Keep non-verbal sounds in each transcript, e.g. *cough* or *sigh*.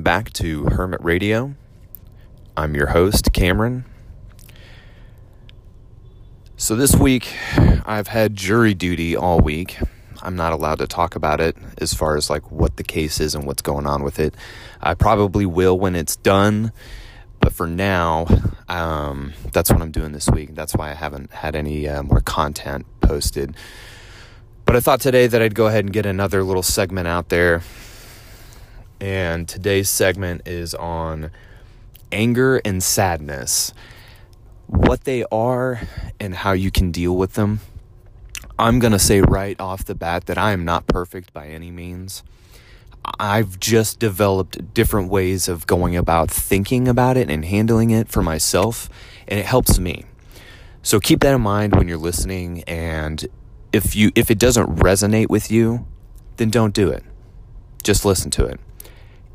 welcome back to Hermit Radio. I'm your host, Cameron. So, this week I've had jury duty all week. I'm not allowed to talk about it as far as like what the case is and what's going on with it. I probably will when it's done, but for now, um, that's what I'm doing this week. That's why I haven't had any uh, more content posted. But I thought today that I'd go ahead and get another little segment out there. And today's segment is on anger and sadness, what they are, and how you can deal with them. I'm going to say right off the bat that I am not perfect by any means. I've just developed different ways of going about thinking about it and handling it for myself, and it helps me. So keep that in mind when you're listening and if you if it doesn't resonate with you, then don't do it. Just listen to it.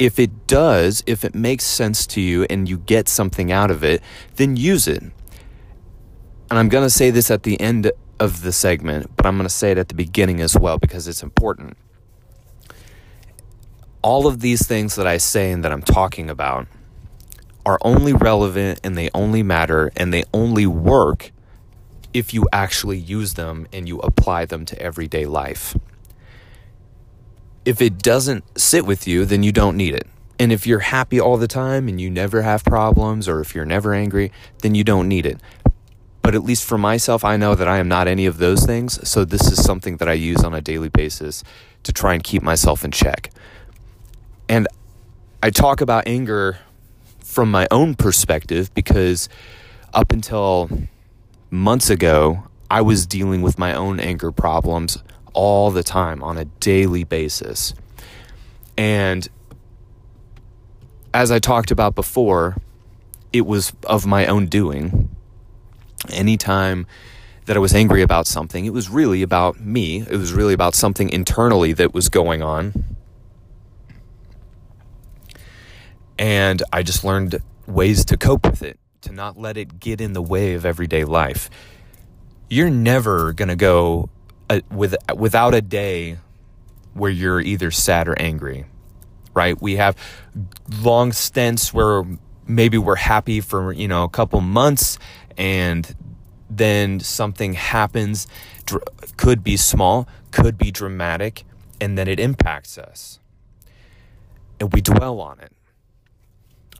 If it does, if it makes sense to you and you get something out of it, then use it. And I'm going to say this at the end of the segment, but I'm going to say it at the beginning as well because it's important. All of these things that I say and that I'm talking about are only relevant and they only matter and they only work if you actually use them and you apply them to everyday life. If it doesn't sit with you, then you don't need it. And if you're happy all the time and you never have problems, or if you're never angry, then you don't need it. But at least for myself, I know that I am not any of those things. So this is something that I use on a daily basis to try and keep myself in check. And I talk about anger from my own perspective because up until months ago, I was dealing with my own anger problems all the time on a daily basis. And as I talked about before, it was of my own doing. Anytime that I was angry about something, it was really about me. It was really about something internally that was going on. And I just learned ways to cope with it to not let it get in the way of everyday life. You're never going to go uh, with without a day where you're either sad or angry. Right? We have long stints where maybe we're happy for, you know, a couple months and then something happens could be small, could be dramatic, and then it impacts us. And we dwell on it.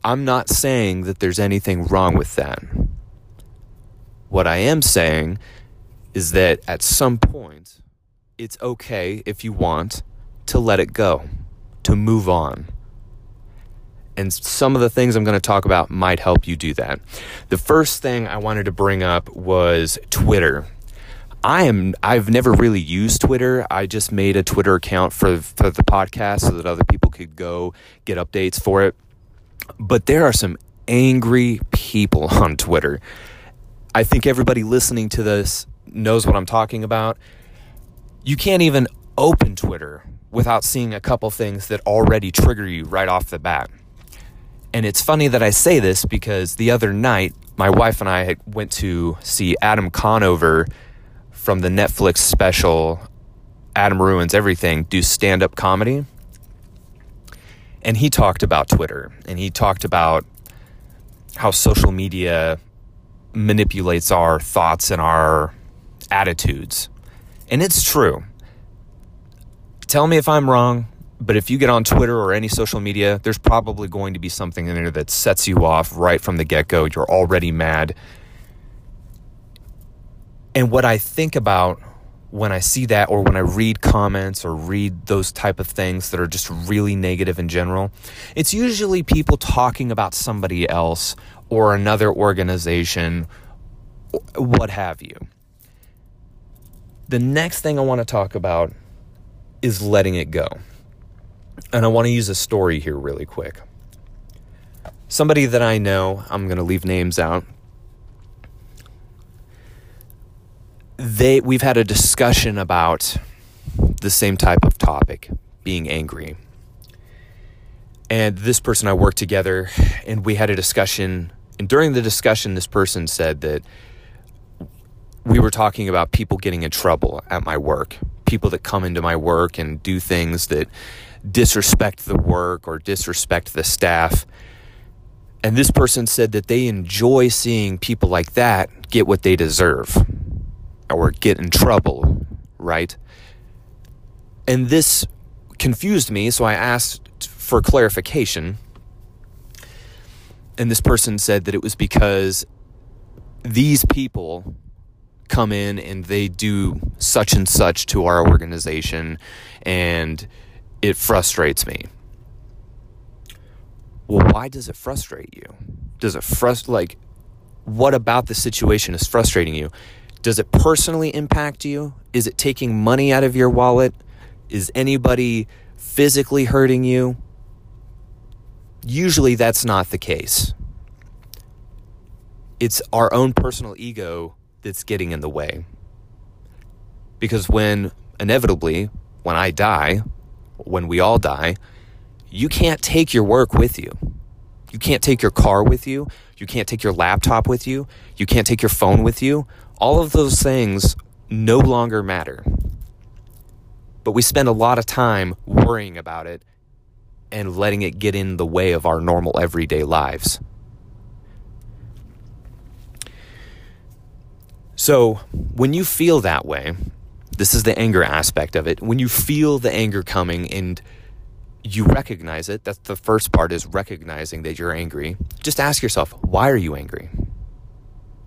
I'm not saying that there's anything wrong with that. What I am saying is that at some point, it's okay if you want to let it go, to move on. And some of the things I'm going to talk about might help you do that. The first thing I wanted to bring up was Twitter. I am I've never really used Twitter. I just made a Twitter account for for the podcast so that other people could go get updates for it. But there are some angry people *laughs* on Twitter. I think everybody listening to this knows what I'm talking about. You can't even open Twitter without seeing a couple things that already trigger you right off the bat. And it's funny that I say this because the other night, my wife and I went to see Adam Conover from the Netflix special Adam Ruins Everything do stand up comedy. And he talked about Twitter and he talked about how social media manipulates our thoughts and our attitudes. And it's true. Tell me if I'm wrong, but if you get on Twitter or any social media, there's probably going to be something in there that sets you off right from the get go. You're already mad. And what I think about when I see that or when I read comments or read those type of things that are just really negative in general, it's usually people talking about somebody else or another organization, what have you. The next thing I want to talk about is letting it go. And I want to use a story here really quick. Somebody that I know, I'm going to leave names out they we've had a discussion about the same type of topic, being angry. And this person I worked together and we had a discussion and during the discussion this person said that we were talking about people getting in trouble at my work. People that come into my work and do things that disrespect the work or disrespect the staff. And this person said that they enjoy seeing people like that get what they deserve or get in trouble, right? And this confused me, so I asked for clarification. And this person said that it was because these people come in and they do such and such to our organization and it frustrates me. Well, why does it frustrate you? Does it frust like what about the situation is frustrating you? Does it personally impact you? Is it taking money out of your wallet? Is anybody physically hurting you? Usually that's not the case. It's our own personal ego that's getting in the way. Because when inevitably, when I die, when we all die, you can't take your work with you. You can't take your car with you. You can't take your laptop with you. You can't take your phone with you. All of those things no longer matter. But we spend a lot of time worrying about it and letting it get in the way of our normal everyday lives. So, when you feel that way, this is the anger aspect of it. When you feel the anger coming and you recognize it, that's the first part is recognizing that you're angry. Just ask yourself, why are you angry?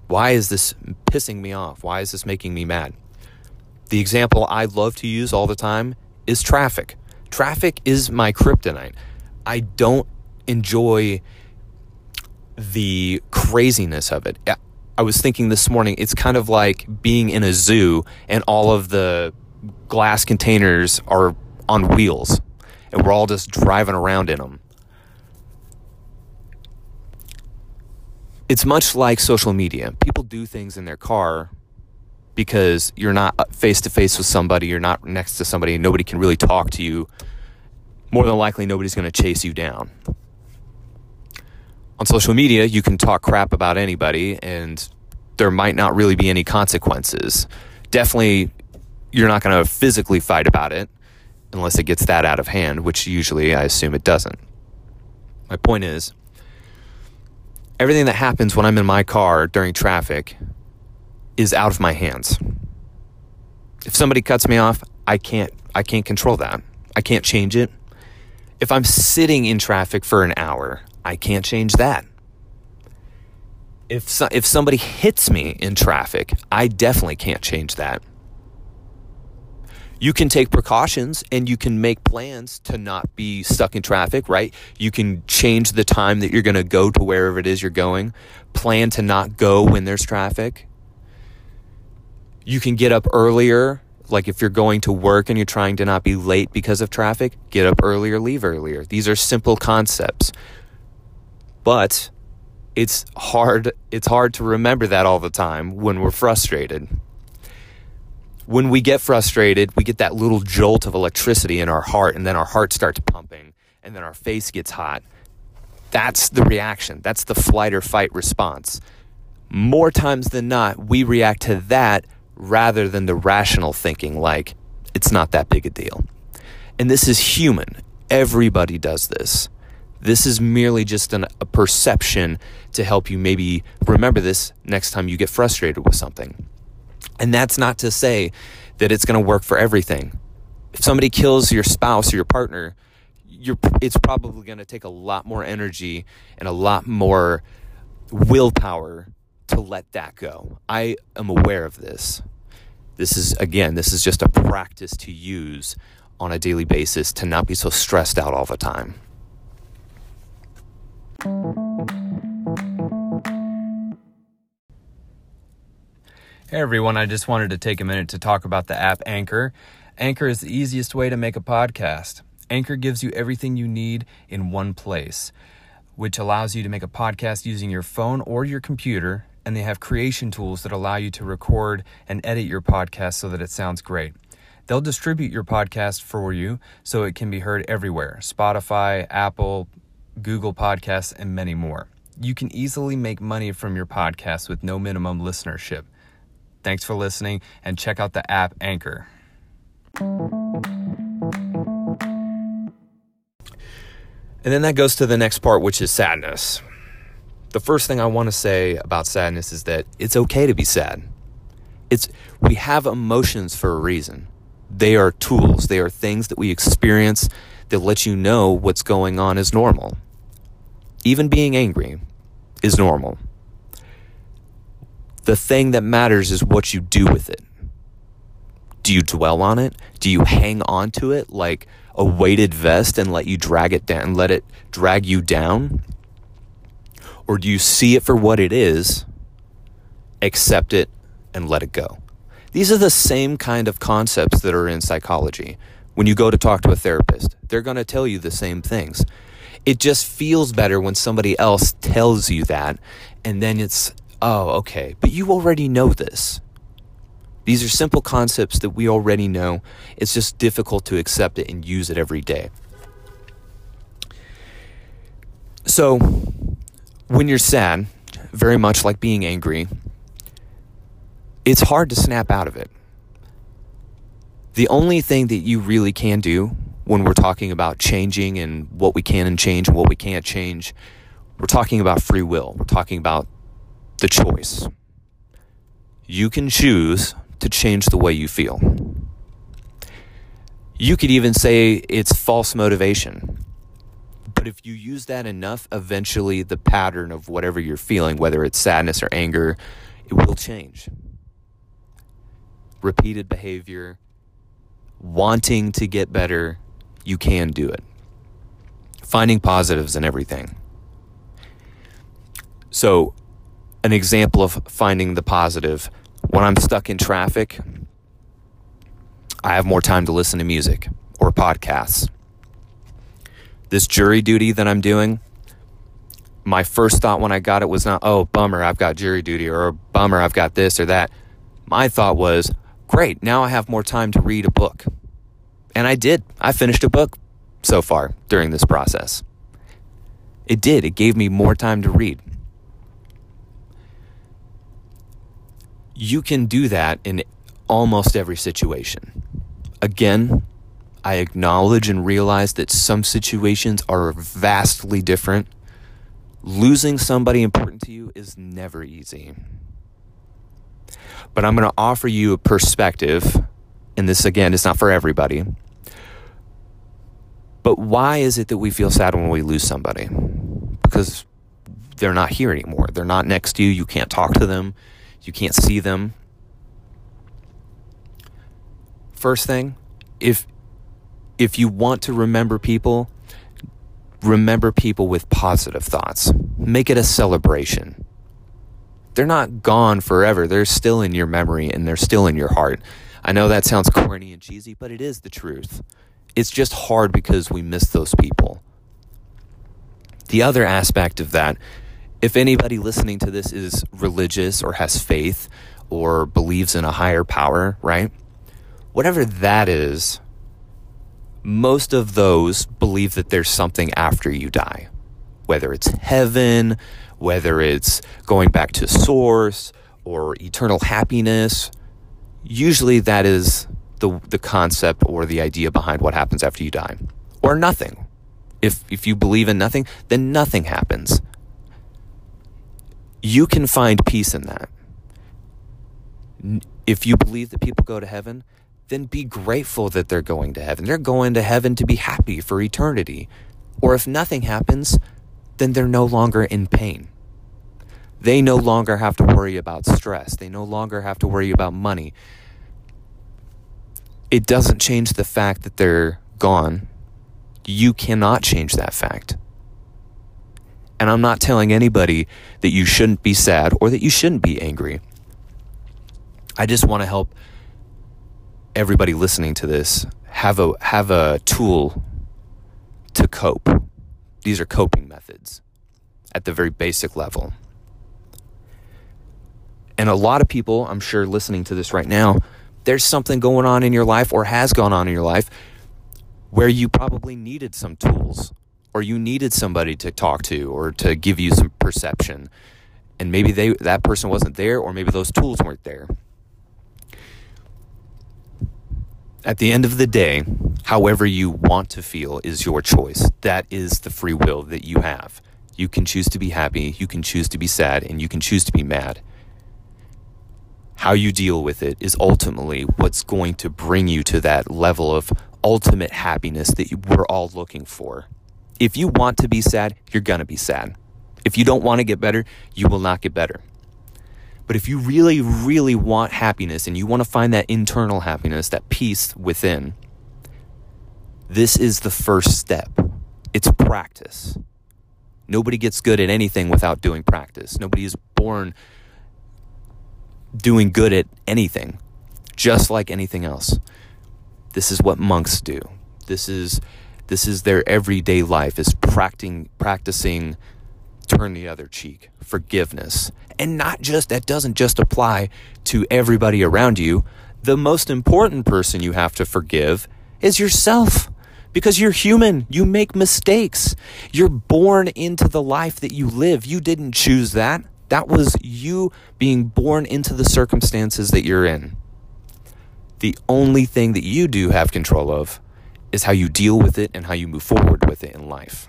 Why is this pissing me off? Why is this making me mad? The example I love to use all the time is traffic. Traffic is my kryptonite. I don't enjoy the craziness of it. I was thinking this morning, it's kind of like being in a zoo and all of the glass containers are on wheels and we're all just driving around in them. It's much like social media. People do things in their car because you're not face to face with somebody, you're not next to somebody, nobody can really talk to you. More than likely, nobody's going to chase you down on social media, you can talk crap about anybody and there might not really be any consequences. Definitely, you're not going to physically fight about it unless it gets that out of hand, which usually I assume it doesn't. My point is, everything that happens when I'm in my car during traffic is out of my hands. If somebody cuts me off, I can't I can't control that. I can't change it. If I'm sitting in traffic for an hour, I can't change that. If so, if somebody hits me in traffic, I definitely can't change that. You can take precautions and you can make plans to not be stuck in traffic, right? You can change the time that you're going to go to wherever it is you're going. Plan to not go when there's traffic. You can get up earlier like if you're going to work and you're trying to not be late because of traffic, get up earlier, leave earlier. These are simple concepts but it's hard it's hard to remember that all the time when we're frustrated. When we get frustrated, we get that little jolt of electricity in our heart and then our heart starts pumping and then our face gets hot. That's the reaction. That's the flight or fight response. More times than not, we react to that rather than the rational thinking like it's not that big a deal. And this is human. Everybody does this. This is merely just an, a perception to help you maybe remember this next time you get frustrated with something. And that's not to say that it's going to work for everything. If somebody kills your spouse or your partner, it's probably going to take a lot more energy and a lot more willpower to let that go. I am aware of this. This is, again, this is just a practice to use on a daily basis to not be so stressed out all the time. Hey everyone, I just wanted to take a minute to talk about the app Anchor. Anchor is the easiest way to make a podcast. Anchor gives you everything you need in one place, which allows you to make a podcast using your phone or your computer, and they have creation tools that allow you to record and edit your podcast so that it sounds great. They'll distribute your podcast for you so it can be heard everywhere Spotify, Apple, Google Podcasts, and many more. You can easily make money from your podcast with no minimum listenership. Thanks for listening and check out the app Anchor. And then that goes to the next part, which is sadness. The first thing I want to say about sadness is that it's okay to be sad. It's we have emotions for a reason. They are tools, they are things that we experience that let you know what's going on is normal. Even being angry is normal. The thing that matters is what you do with it. Do you dwell on it? Do you hang on to it like a weighted vest and let you drag it down, let it drag you down? Or do you see it for what it is, accept it, and let it go? These are the same kind of concepts that are in psychology. When you go to talk to a therapist, they're going to tell you the same things. It just feels better when somebody else tells you that, and then it's, oh, okay, but you already know this. These are simple concepts that we already know. It's just difficult to accept it and use it every day. So, when you're sad, very much like being angry, it's hard to snap out of it. The only thing that you really can do when we're talking about changing and what we can and change and what we can't change, we're talking about free will. We're talking about the choice. You can choose to change the way you feel. You could even say it's false motivation. But if you use that enough, eventually the pattern of whatever you're feeling, whether it's sadness or anger, it will change. Repeated behavior, wanting to get better, you can do it. Finding positives in everything. So, an example of finding the positive when I'm stuck in traffic, I have more time to listen to music or podcasts. This jury duty that I'm doing, my first thought when I got it was not, oh, bummer, I've got jury duty, or bummer, I've got this or that. My thought was, great, now I have more time to read a book. And I did. I finished a book so far during this process. It did. It gave me more time to read. you can do that in almost every situation. Again, I acknowledge and realize that some situations are vastly different. Losing somebody important to you is never easy. But I'm going to offer you a perspective, and this again is not for everybody. But why is it that we feel sad when we lose somebody? Because they're not here anymore. They're not next to you. You can't talk to them. You can't see them. First thing, if if you want to remember people, remember people with positive thoughts. Make it a celebration. They're not gone forever. They're still in your memory and they're still in your heart. I know that sounds corny and cheesy, but it is the truth. It's just hard because we miss those people. The other aspect of that if anybody listening to this is religious or has faith or believes in a higher power, right? Whatever that is, most of those believe that there's something after you die. Whether it's heaven, whether it's going back to source or eternal happiness, usually that is the, the concept or the idea behind what happens after you die. Or nothing. If, if you believe in nothing, then nothing happens you can find peace in that. If you believe that people go to heaven, then be grateful that they're going to heaven. They're going to heaven to be happy for eternity. Or if nothing happens, then they're no longer in pain. They no longer have to worry about stress. They no longer have to worry about money. It doesn't change the fact that they're gone. You cannot change that fact. And I'm not telling anybody that you shouldn't be sad or that you shouldn't be angry. I just want to help everybody listening to this have a have a tool to cope. These are coping methods at the very basic level. And a lot of people, I'm sure listening to this right now, there's something going on in your life or has gone on in your life where you probably needed some tools or you needed somebody to talk to or to give you some perception and maybe they that person wasn't there or maybe those tools weren't there At the end of the day, however you want to feel is your choice. That is the free will that you have. You can choose to be happy, you can choose to be sad, and you can choose to be mad. How you deal with it is ultimately what's going to bring you to that level of ultimate happiness that we're all looking for. If you want to be sad, you're going to be sad. If you don't want to get better, you will not get better. But if you really, really want happiness and you want to find that internal happiness, that peace within, this is the first step. It's practice. Nobody gets good at anything without doing practice. Nobody is born doing good at anything, just like anything else. This is what monks do. This is this is their everyday life is practicing practicing turn the other cheek, forgiveness. And not just that doesn't just apply to everybody around you. The most important person you have to forgive is yourself. Because you're human, you make mistakes. You're born into the life that you live. You didn't choose that. That was you being born into the circumstances that you're in. The only thing that you do have control of is how you deal with it and how you move forward with it in life.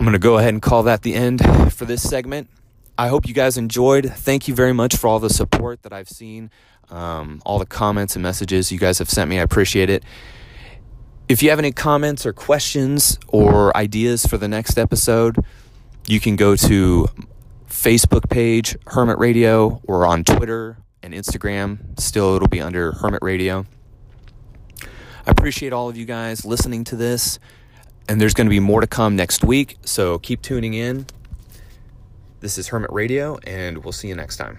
I'm going to go ahead and call that the end for this segment. I hope you guys enjoyed. Thank you very much for all the support that I've seen, um, all the comments and messages you guys have sent me. I appreciate it. If you have any comments or questions or ideas for the next episode, you can go to Facebook page Hermit Radio or on Twitter and Instagram. Still, it'll be under Hermit Radio. I appreciate all of you guys listening to this. And there's going to be more to come next week, so keep tuning in. This is Hermit Radio, and we'll see you next time.